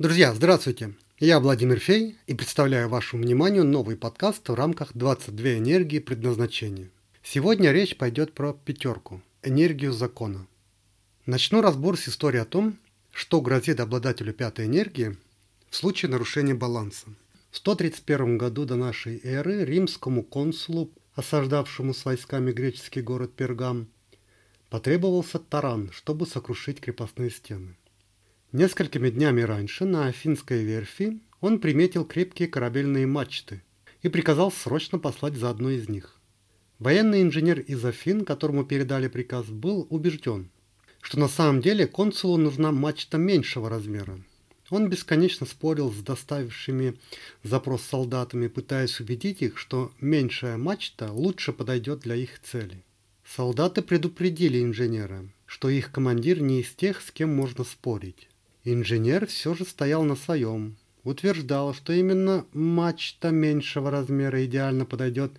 Друзья, здравствуйте! Я Владимир Фей и представляю вашему вниманию новый подкаст в рамках 22 энергии предназначения. Сегодня речь пойдет про пятерку – энергию закона. Начну разбор с истории о том, что грозит обладателю пятой энергии в случае нарушения баланса. В 131 году до нашей эры римскому консулу, осаждавшему с войсками греческий город Пергам, потребовался таран, чтобы сокрушить крепостные стены. Несколькими днями раньше на Афинской верфи он приметил крепкие корабельные мачты и приказал срочно послать за одной из них. Военный инженер из Афин, которому передали приказ, был убежден, что на самом деле консулу нужна мачта меньшего размера. Он бесконечно спорил с доставившими запрос солдатами, пытаясь убедить их, что меньшая мачта лучше подойдет для их цели. Солдаты предупредили инженера, что их командир не из тех, с кем можно спорить. Инженер все же стоял на своем. Утверждал, что именно мачта меньшего размера идеально подойдет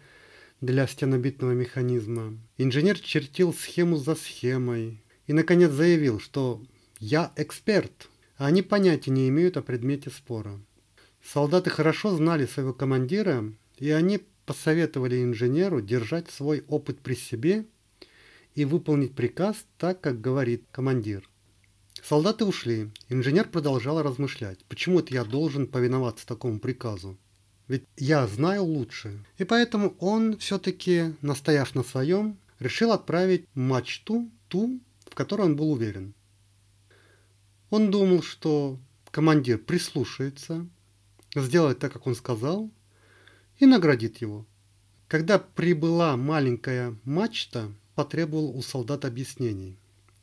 для стенобитного механизма. Инженер чертил схему за схемой и, наконец, заявил, что «я эксперт», а они понятия не имеют о предмете спора. Солдаты хорошо знали своего командира, и они посоветовали инженеру держать свой опыт при себе и выполнить приказ так, как говорит командир. Солдаты ушли. Инженер продолжал размышлять. Почему это я должен повиноваться такому приказу? Ведь я знаю лучше. И поэтому он все-таки, настояв на своем, решил отправить мачту ту, в которой он был уверен. Он думал, что командир прислушается, сделает так, как он сказал, и наградит его. Когда прибыла маленькая мачта, потребовал у солдат объяснений.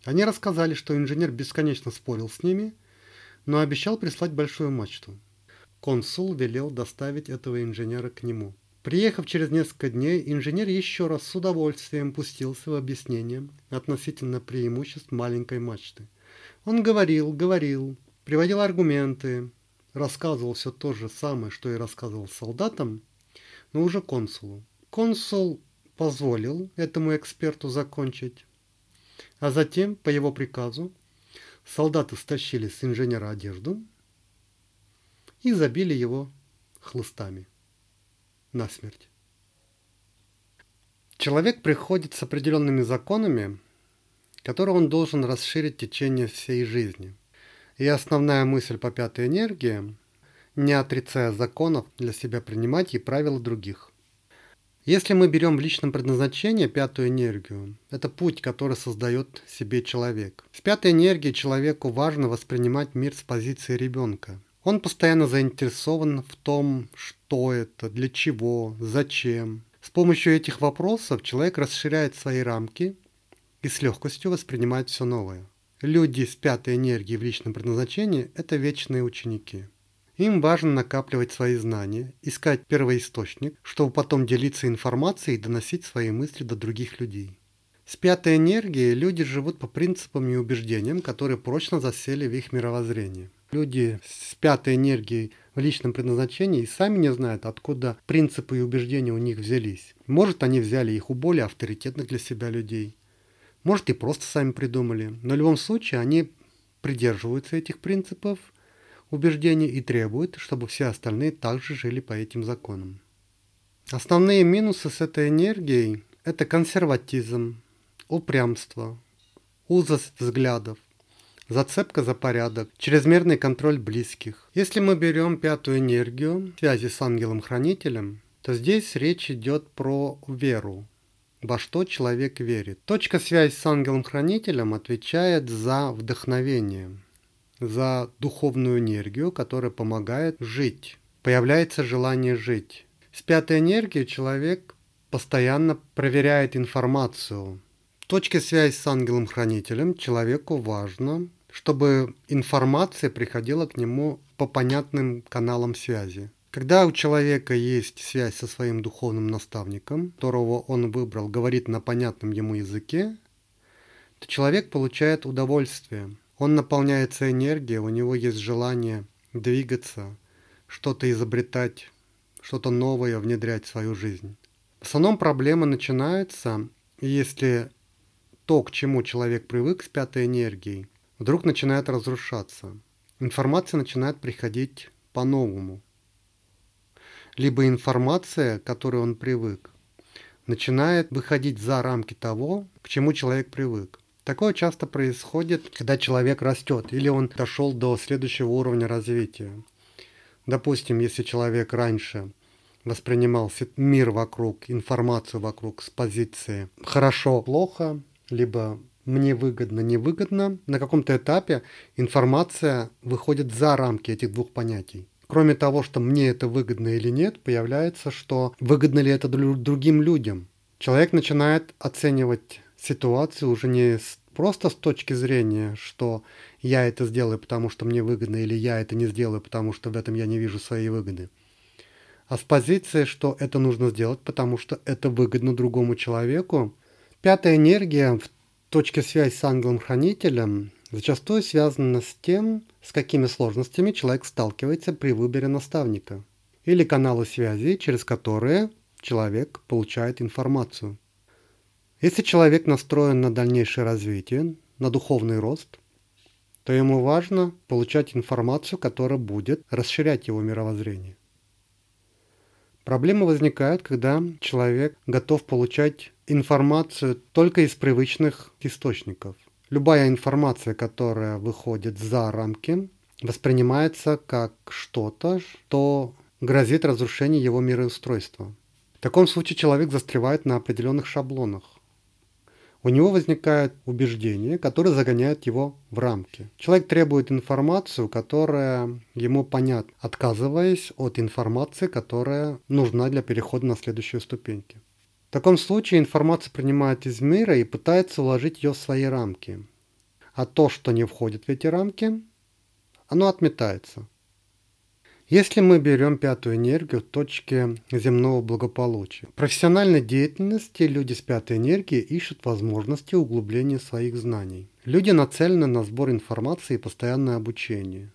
Они рассказали, что инженер бесконечно спорил с ними, но обещал прислать большую мачту. Консул велел доставить этого инженера к нему. Приехав через несколько дней, инженер еще раз с удовольствием пустился в объяснение относительно преимуществ маленькой мачты. Он говорил, говорил, приводил аргументы, рассказывал все то же самое, что и рассказывал солдатам, но уже консулу. Консул позволил этому эксперту закончить, а затем, по его приказу, солдаты стащили с инженера одежду и забили его хлыстами насмерть. Человек приходит с определенными законами, которые он должен расширить в течение всей жизни. И основная мысль по пятой энергии – не отрицая законов для себя принимать и правила других – если мы берем в личном предназначении пятую энергию, это путь, который создает себе человек. С пятой энергией человеку важно воспринимать мир с позиции ребенка. Он постоянно заинтересован в том, что это, для чего, зачем. С помощью этих вопросов человек расширяет свои рамки и с легкостью воспринимает все новое. Люди с пятой энергией в личном предназначении – это вечные ученики. Им важно накапливать свои знания, искать первоисточник, чтобы потом делиться информацией и доносить свои мысли до других людей. С пятой энергией люди живут по принципам и убеждениям, которые прочно засели в их мировоззрении. Люди с пятой энергией в личном предназначении и сами не знают, откуда принципы и убеждения у них взялись. Может, они взяли их у более авторитетных для себя людей. Может, и просто сами придумали. Но в любом случае они придерживаются этих принципов – убеждения и требует, чтобы все остальные также жили по этим законам. Основные минусы с этой энергией – это консерватизм, упрямство, узость взглядов, зацепка за порядок, чрезмерный контроль близких. Если мы берем пятую энергию связи с ангелом-хранителем, то здесь речь идет про веру, во что человек верит. Точка связи с ангелом-хранителем отвечает за вдохновение – за духовную энергию, которая помогает жить. Появляется желание жить. С пятой энергией человек постоянно проверяет информацию. В точке связи с ангелом-хранителем человеку важно, чтобы информация приходила к нему по понятным каналам связи. Когда у человека есть связь со своим духовным наставником, которого он выбрал, говорит на понятном ему языке, то человек получает удовольствие – он наполняется энергией, у него есть желание двигаться, что-то изобретать, что-то новое внедрять в свою жизнь. В основном проблема начинается, если то, к чему человек привык с пятой энергией, вдруг начинает разрушаться. информация начинает приходить по-новому. Либо информация, к которой он привык, начинает выходить за рамки того, к чему человек привык. Такое часто происходит, когда человек растет или он дошел до следующего уровня развития. Допустим, если человек раньше воспринимал мир вокруг, информацию вокруг с позиции хорошо, плохо, либо мне выгодно, невыгодно, на каком-то этапе информация выходит за рамки этих двух понятий. Кроме того, что мне это выгодно или нет, появляется, что выгодно ли это другим людям. Человек начинает оценивать ситуацию уже не просто с точки зрения, что я это сделаю, потому что мне выгодно, или я это не сделаю, потому что в этом я не вижу своей выгоды. А с позиции, что это нужно сделать, потому что это выгодно другому человеку. Пятая энергия в точке связи с ангелом-хранителем зачастую связана с тем, с какими сложностями человек сталкивается при выборе наставника или каналы связи, через которые человек получает информацию. Если человек настроен на дальнейшее развитие, на духовный рост, то ему важно получать информацию, которая будет расширять его мировоззрение. Проблемы возникают, когда человек готов получать информацию только из привычных источников. Любая информация, которая выходит за рамки, воспринимается как что-то, что грозит разрушением его мироустройства. В таком случае человек застревает на определенных шаблонах у него возникает убеждение, которое загоняет его в рамки. Человек требует информацию, которая ему понятна, отказываясь от информации, которая нужна для перехода на следующую ступеньки. В таком случае информация принимает из мира и пытается уложить ее в свои рамки. А то, что не входит в эти рамки, оно отметается. Если мы берем пятую энергию в точке земного благополучия, в профессиональной деятельности люди с пятой энергией ищут возможности углубления своих знаний. Люди нацелены на сбор информации и постоянное обучение.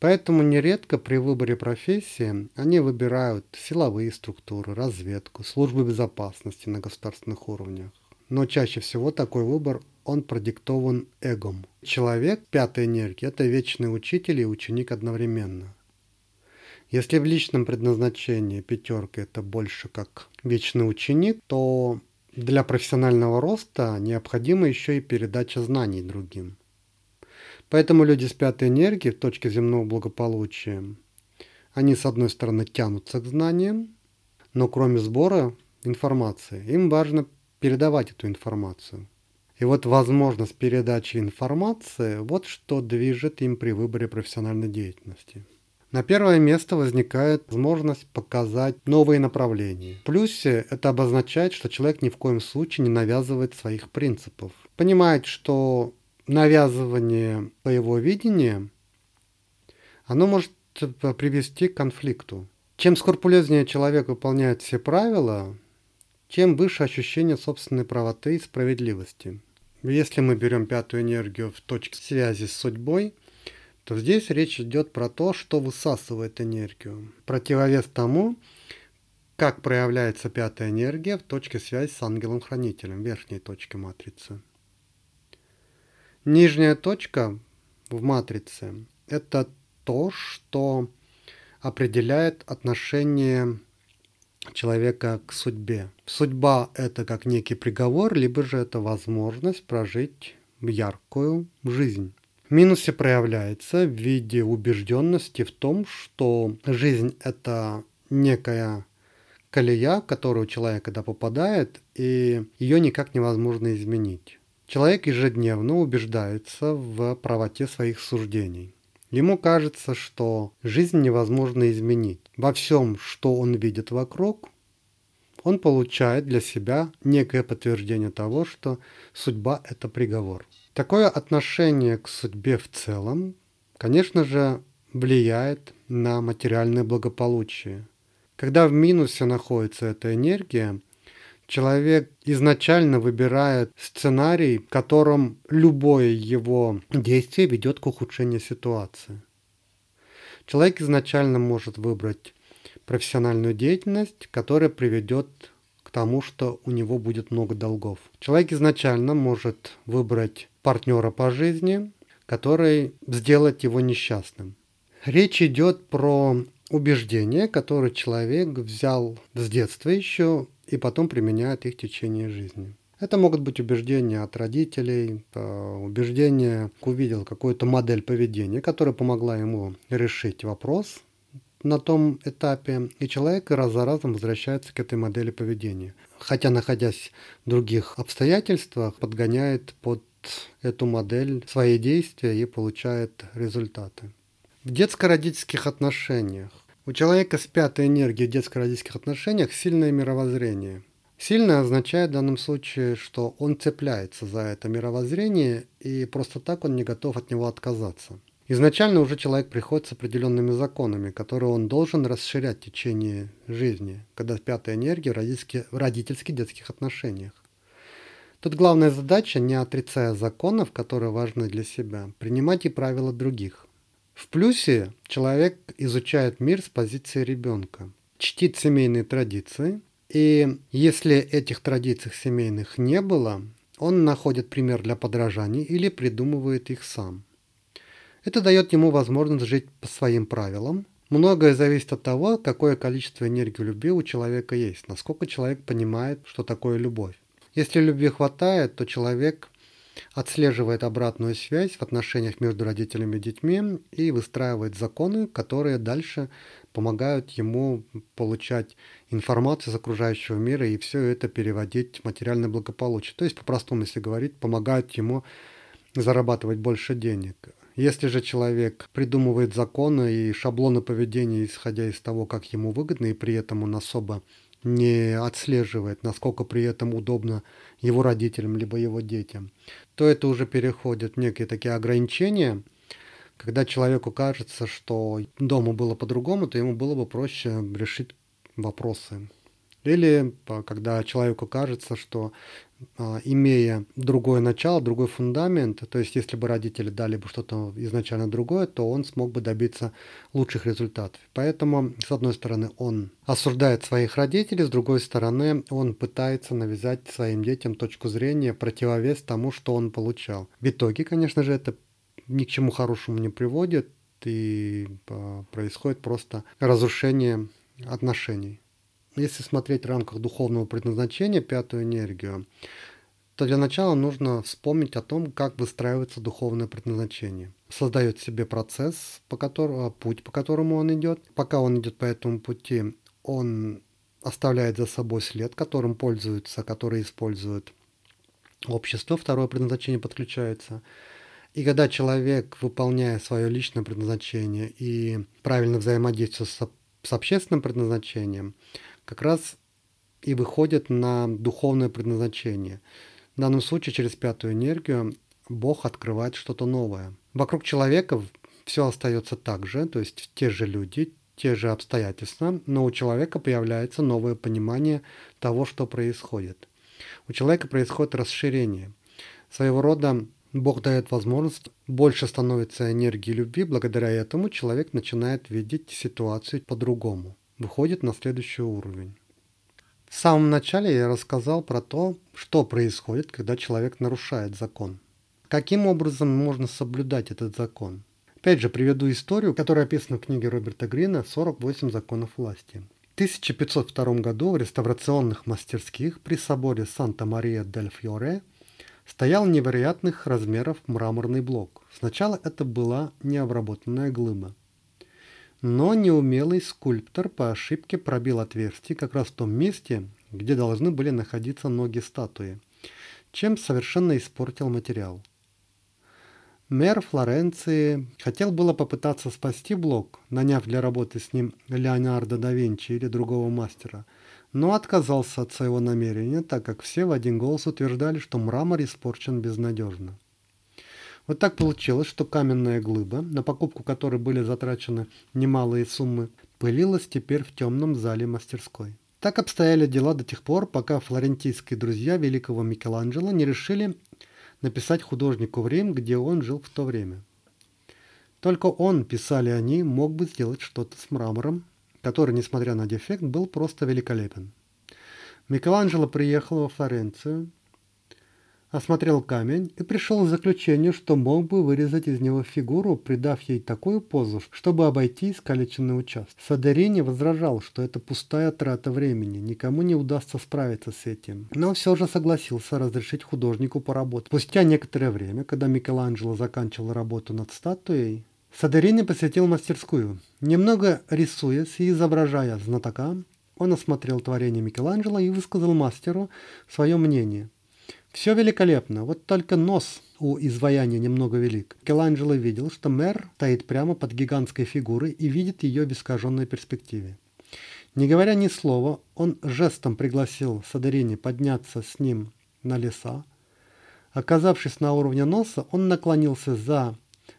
Поэтому нередко при выборе профессии они выбирают силовые структуры, разведку, службы безопасности на государственных уровнях. Но чаще всего такой выбор он продиктован эгом. Человек пятой энергии – это вечный учитель и ученик одновременно – если в личном предназначении пятерка это больше как вечный ученик, то для профессионального роста необходима еще и передача знаний другим. Поэтому люди с пятой энергией в точке земного благополучия, они с одной стороны тянутся к знаниям, но кроме сбора информации, им важно передавать эту информацию. И вот возможность передачи информации, вот что движет им при выборе профессиональной деятельности. На первое место возникает возможность показать новые направления. В плюсе это обозначает, что человек ни в коем случае не навязывает своих принципов. Понимает, что навязывание своего видения, оно может привести к конфликту. Чем скрупулезнее человек выполняет все правила, тем выше ощущение собственной правоты и справедливости. Если мы берем пятую энергию в точке связи с судьбой, то здесь речь идет про то, что высасывает энергию. Противовес тому, как проявляется пятая энергия в точке связи с ангелом-хранителем, верхней точке матрицы. Нижняя точка в матрице – это то, что определяет отношение человека к судьбе. Судьба – это как некий приговор, либо же это возможность прожить яркую жизнь. Минусе проявляется в виде убежденности в том, что жизнь – это некая колея, в которую человек когда попадает, и ее никак невозможно изменить. Человек ежедневно убеждается в правоте своих суждений. Ему кажется, что жизнь невозможно изменить. Во всем, что он видит вокруг, он получает для себя некое подтверждение того, что судьба – это приговор. Такое отношение к судьбе в целом, конечно же, влияет на материальное благополучие. Когда в минусе находится эта энергия, человек изначально выбирает сценарий, в котором любое его действие ведет к ухудшению ситуации. Человек изначально может выбрать профессиональную деятельность, которая приведет к тому, что у него будет много долгов. Человек изначально может выбрать партнера по жизни, который сделает его несчастным. Речь идет про убеждения, которые человек взял с детства еще и потом применяет их в течение жизни. Это могут быть убеждения от родителей, убеждения, увидел какую-то модель поведения, которая помогла ему решить вопрос на том этапе, и человек раз за разом возвращается к этой модели поведения. Хотя, находясь в других обстоятельствах, подгоняет под эту модель свои действия и получает результаты. В детско-родительских отношениях. У человека с пятой энергией в детско-родительских отношениях сильное мировоззрение – Сильно означает в данном случае, что он цепляется за это мировоззрение, и просто так он не готов от него отказаться. Изначально уже человек приходит с определенными законами, которые он должен расширять в течение жизни, когда пятая энергия в родительских, в родительских детских отношениях. Тут главная задача, не отрицая законов, которые важны для себя, принимать и правила других. В плюсе человек изучает мир с позиции ребенка, чтит семейные традиции – и если этих традиций семейных не было, он находит пример для подражания или придумывает их сам. Это дает ему возможность жить по своим правилам. Многое зависит от того, какое количество энергии любви у человека есть, насколько человек понимает, что такое любовь. Если любви хватает, то человек отслеживает обратную связь в отношениях между родителями и детьми и выстраивает законы, которые дальше помогают ему получать информацию из окружающего мира и все это переводить в материальное благополучие. То есть, по-простому, если говорить, помогают ему зарабатывать больше денег. Если же человек придумывает законы и шаблоны поведения, исходя из того, как ему выгодно, и при этом он особо не отслеживает, насколько при этом удобно его родителям либо его детям, то это уже переходит в некие такие ограничения, когда человеку кажется, что дома было по-другому, то ему было бы проще решить вопросы. Или когда человеку кажется, что а, имея другое начало, другой фундамент, то есть если бы родители дали бы что-то изначально другое, то он смог бы добиться лучших результатов. Поэтому, с одной стороны, он осуждает своих родителей, с другой стороны, он пытается навязать своим детям точку зрения, противовес тому, что он получал. В итоге, конечно же, это ни к чему хорошему не приводит, и а, происходит просто разрушение отношений. Если смотреть в рамках духовного предназначения пятую энергию, то для начала нужно вспомнить о том, как выстраивается духовное предназначение. Создает себе процесс, по которому, путь, по которому он идет. Пока он идет по этому пути, он оставляет за собой след, которым пользуется, который использует общество. Второе предназначение подключается – и когда человек, выполняя свое личное предназначение и правильно взаимодействует с, с общественным предназначением, как раз и выходит на духовное предназначение. В данном случае через пятую энергию Бог открывает что-то новое. Вокруг человека все остается так же, то есть те же люди, те же обстоятельства, но у человека появляется новое понимание того, что происходит. У человека происходит расширение. Своего рода Бог дает возможность, больше становится энергии любви, благодаря этому человек начинает видеть ситуацию по-другому, выходит на следующий уровень. В самом начале я рассказал про то, что происходит, когда человек нарушает закон. Каким образом можно соблюдать этот закон? Опять же, приведу историю, которая описана в книге Роберта Грина «48 законов власти». В 1502 году в реставрационных мастерских при соборе Санта-Мария-дель-Фьоре – стоял невероятных размеров мраморный блок. Сначала это была необработанная глыба. Но неумелый скульптор по ошибке пробил отверстие как раз в том месте, где должны были находиться ноги статуи, чем совершенно испортил материал. Мэр Флоренции хотел было попытаться спасти блок, наняв для работы с ним Леонардо да Винчи или другого мастера – но отказался от своего намерения, так как все в один голос утверждали, что мрамор испорчен безнадежно. Вот так получилось, что каменная глыба, на покупку которой были затрачены немалые суммы, пылилась теперь в темном зале мастерской. Так обстояли дела до тех пор, пока флорентийские друзья великого Микеланджело не решили написать художнику в Рим, где он жил в то время. Только он, писали они, мог бы сделать что-то с мрамором, который, несмотря на дефект, был просто великолепен. Микеланджело приехал во Флоренцию, осмотрел камень и пришел к заключению, что мог бы вырезать из него фигуру, придав ей такую позу, чтобы обойти искалеченный участок. Садерини возражал, что это пустая трата времени, никому не удастся справиться с этим. Но все же согласился разрешить художнику поработать. Спустя некоторое время, когда Микеланджело заканчивал работу над статуей, Садерини посетил мастерскую. Немного рисуясь и изображая знатока, он осмотрел творение Микеланджело и высказал мастеру свое мнение. Все великолепно, вот только нос у изваяния немного велик. Микеланджело видел, что мэр стоит прямо под гигантской фигурой и видит ее в искаженной перспективе. Не говоря ни слова, он жестом пригласил Садерини подняться с ним на леса. Оказавшись на уровне носа, он наклонился за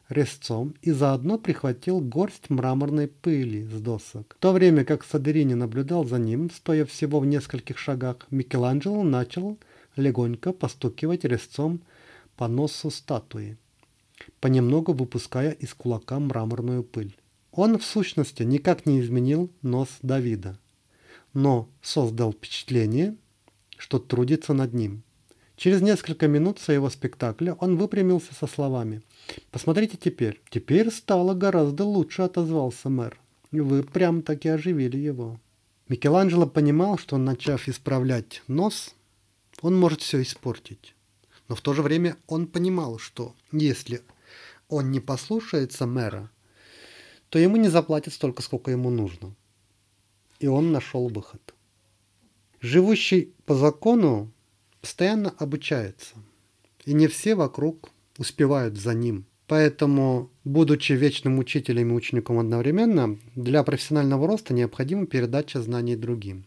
резцом и заодно прихватил горсть мраморной пыли с досок. В то время как Садерини наблюдал за ним, стоя всего в нескольких шагах, Микеланджело начал легонько постукивать резцом по носу статуи, понемногу выпуская из кулака мраморную пыль. Он, в сущности, никак не изменил нос Давида, но создал впечатление, что трудится над ним. Через несколько минут своего спектакля он выпрямился со словами «Посмотрите теперь». «Теперь стало гораздо лучше», — отозвался мэр. «Вы прям таки оживили его». Микеланджело понимал, что, начав исправлять нос, он может все испортить. Но в то же время он понимал, что если он не послушается мэра, то ему не заплатят столько, сколько ему нужно. И он нашел выход. Живущий по закону постоянно обучается. И не все вокруг успевают за ним. Поэтому, будучи вечным учителем и учеником одновременно, для профессионального роста необходима передача знаний другим.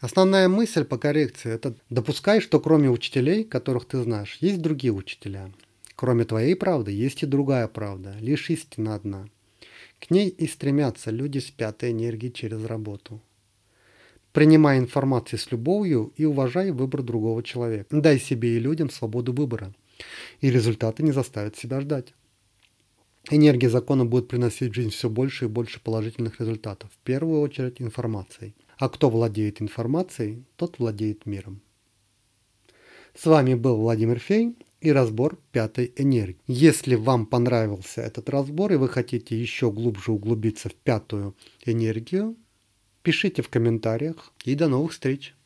Основная мысль по коррекции – это допускай, что кроме учителей, которых ты знаешь, есть другие учителя. Кроме твоей правды есть и другая правда, лишь истина одна. К ней и стремятся люди с пятой энергией через работу. Принимай информацию с любовью и уважай выбор другого человека. Дай себе и людям свободу выбора. И результаты не заставят себя ждать. Энергия закона будет приносить в жизнь все больше и больше положительных результатов. В первую очередь информацией. А кто владеет информацией, тот владеет миром. С вами был Владимир Фей и разбор пятой энергии. Если вам понравился этот разбор и вы хотите еще глубже углубиться в пятую энергию, Пишите в комментариях и до новых встреч!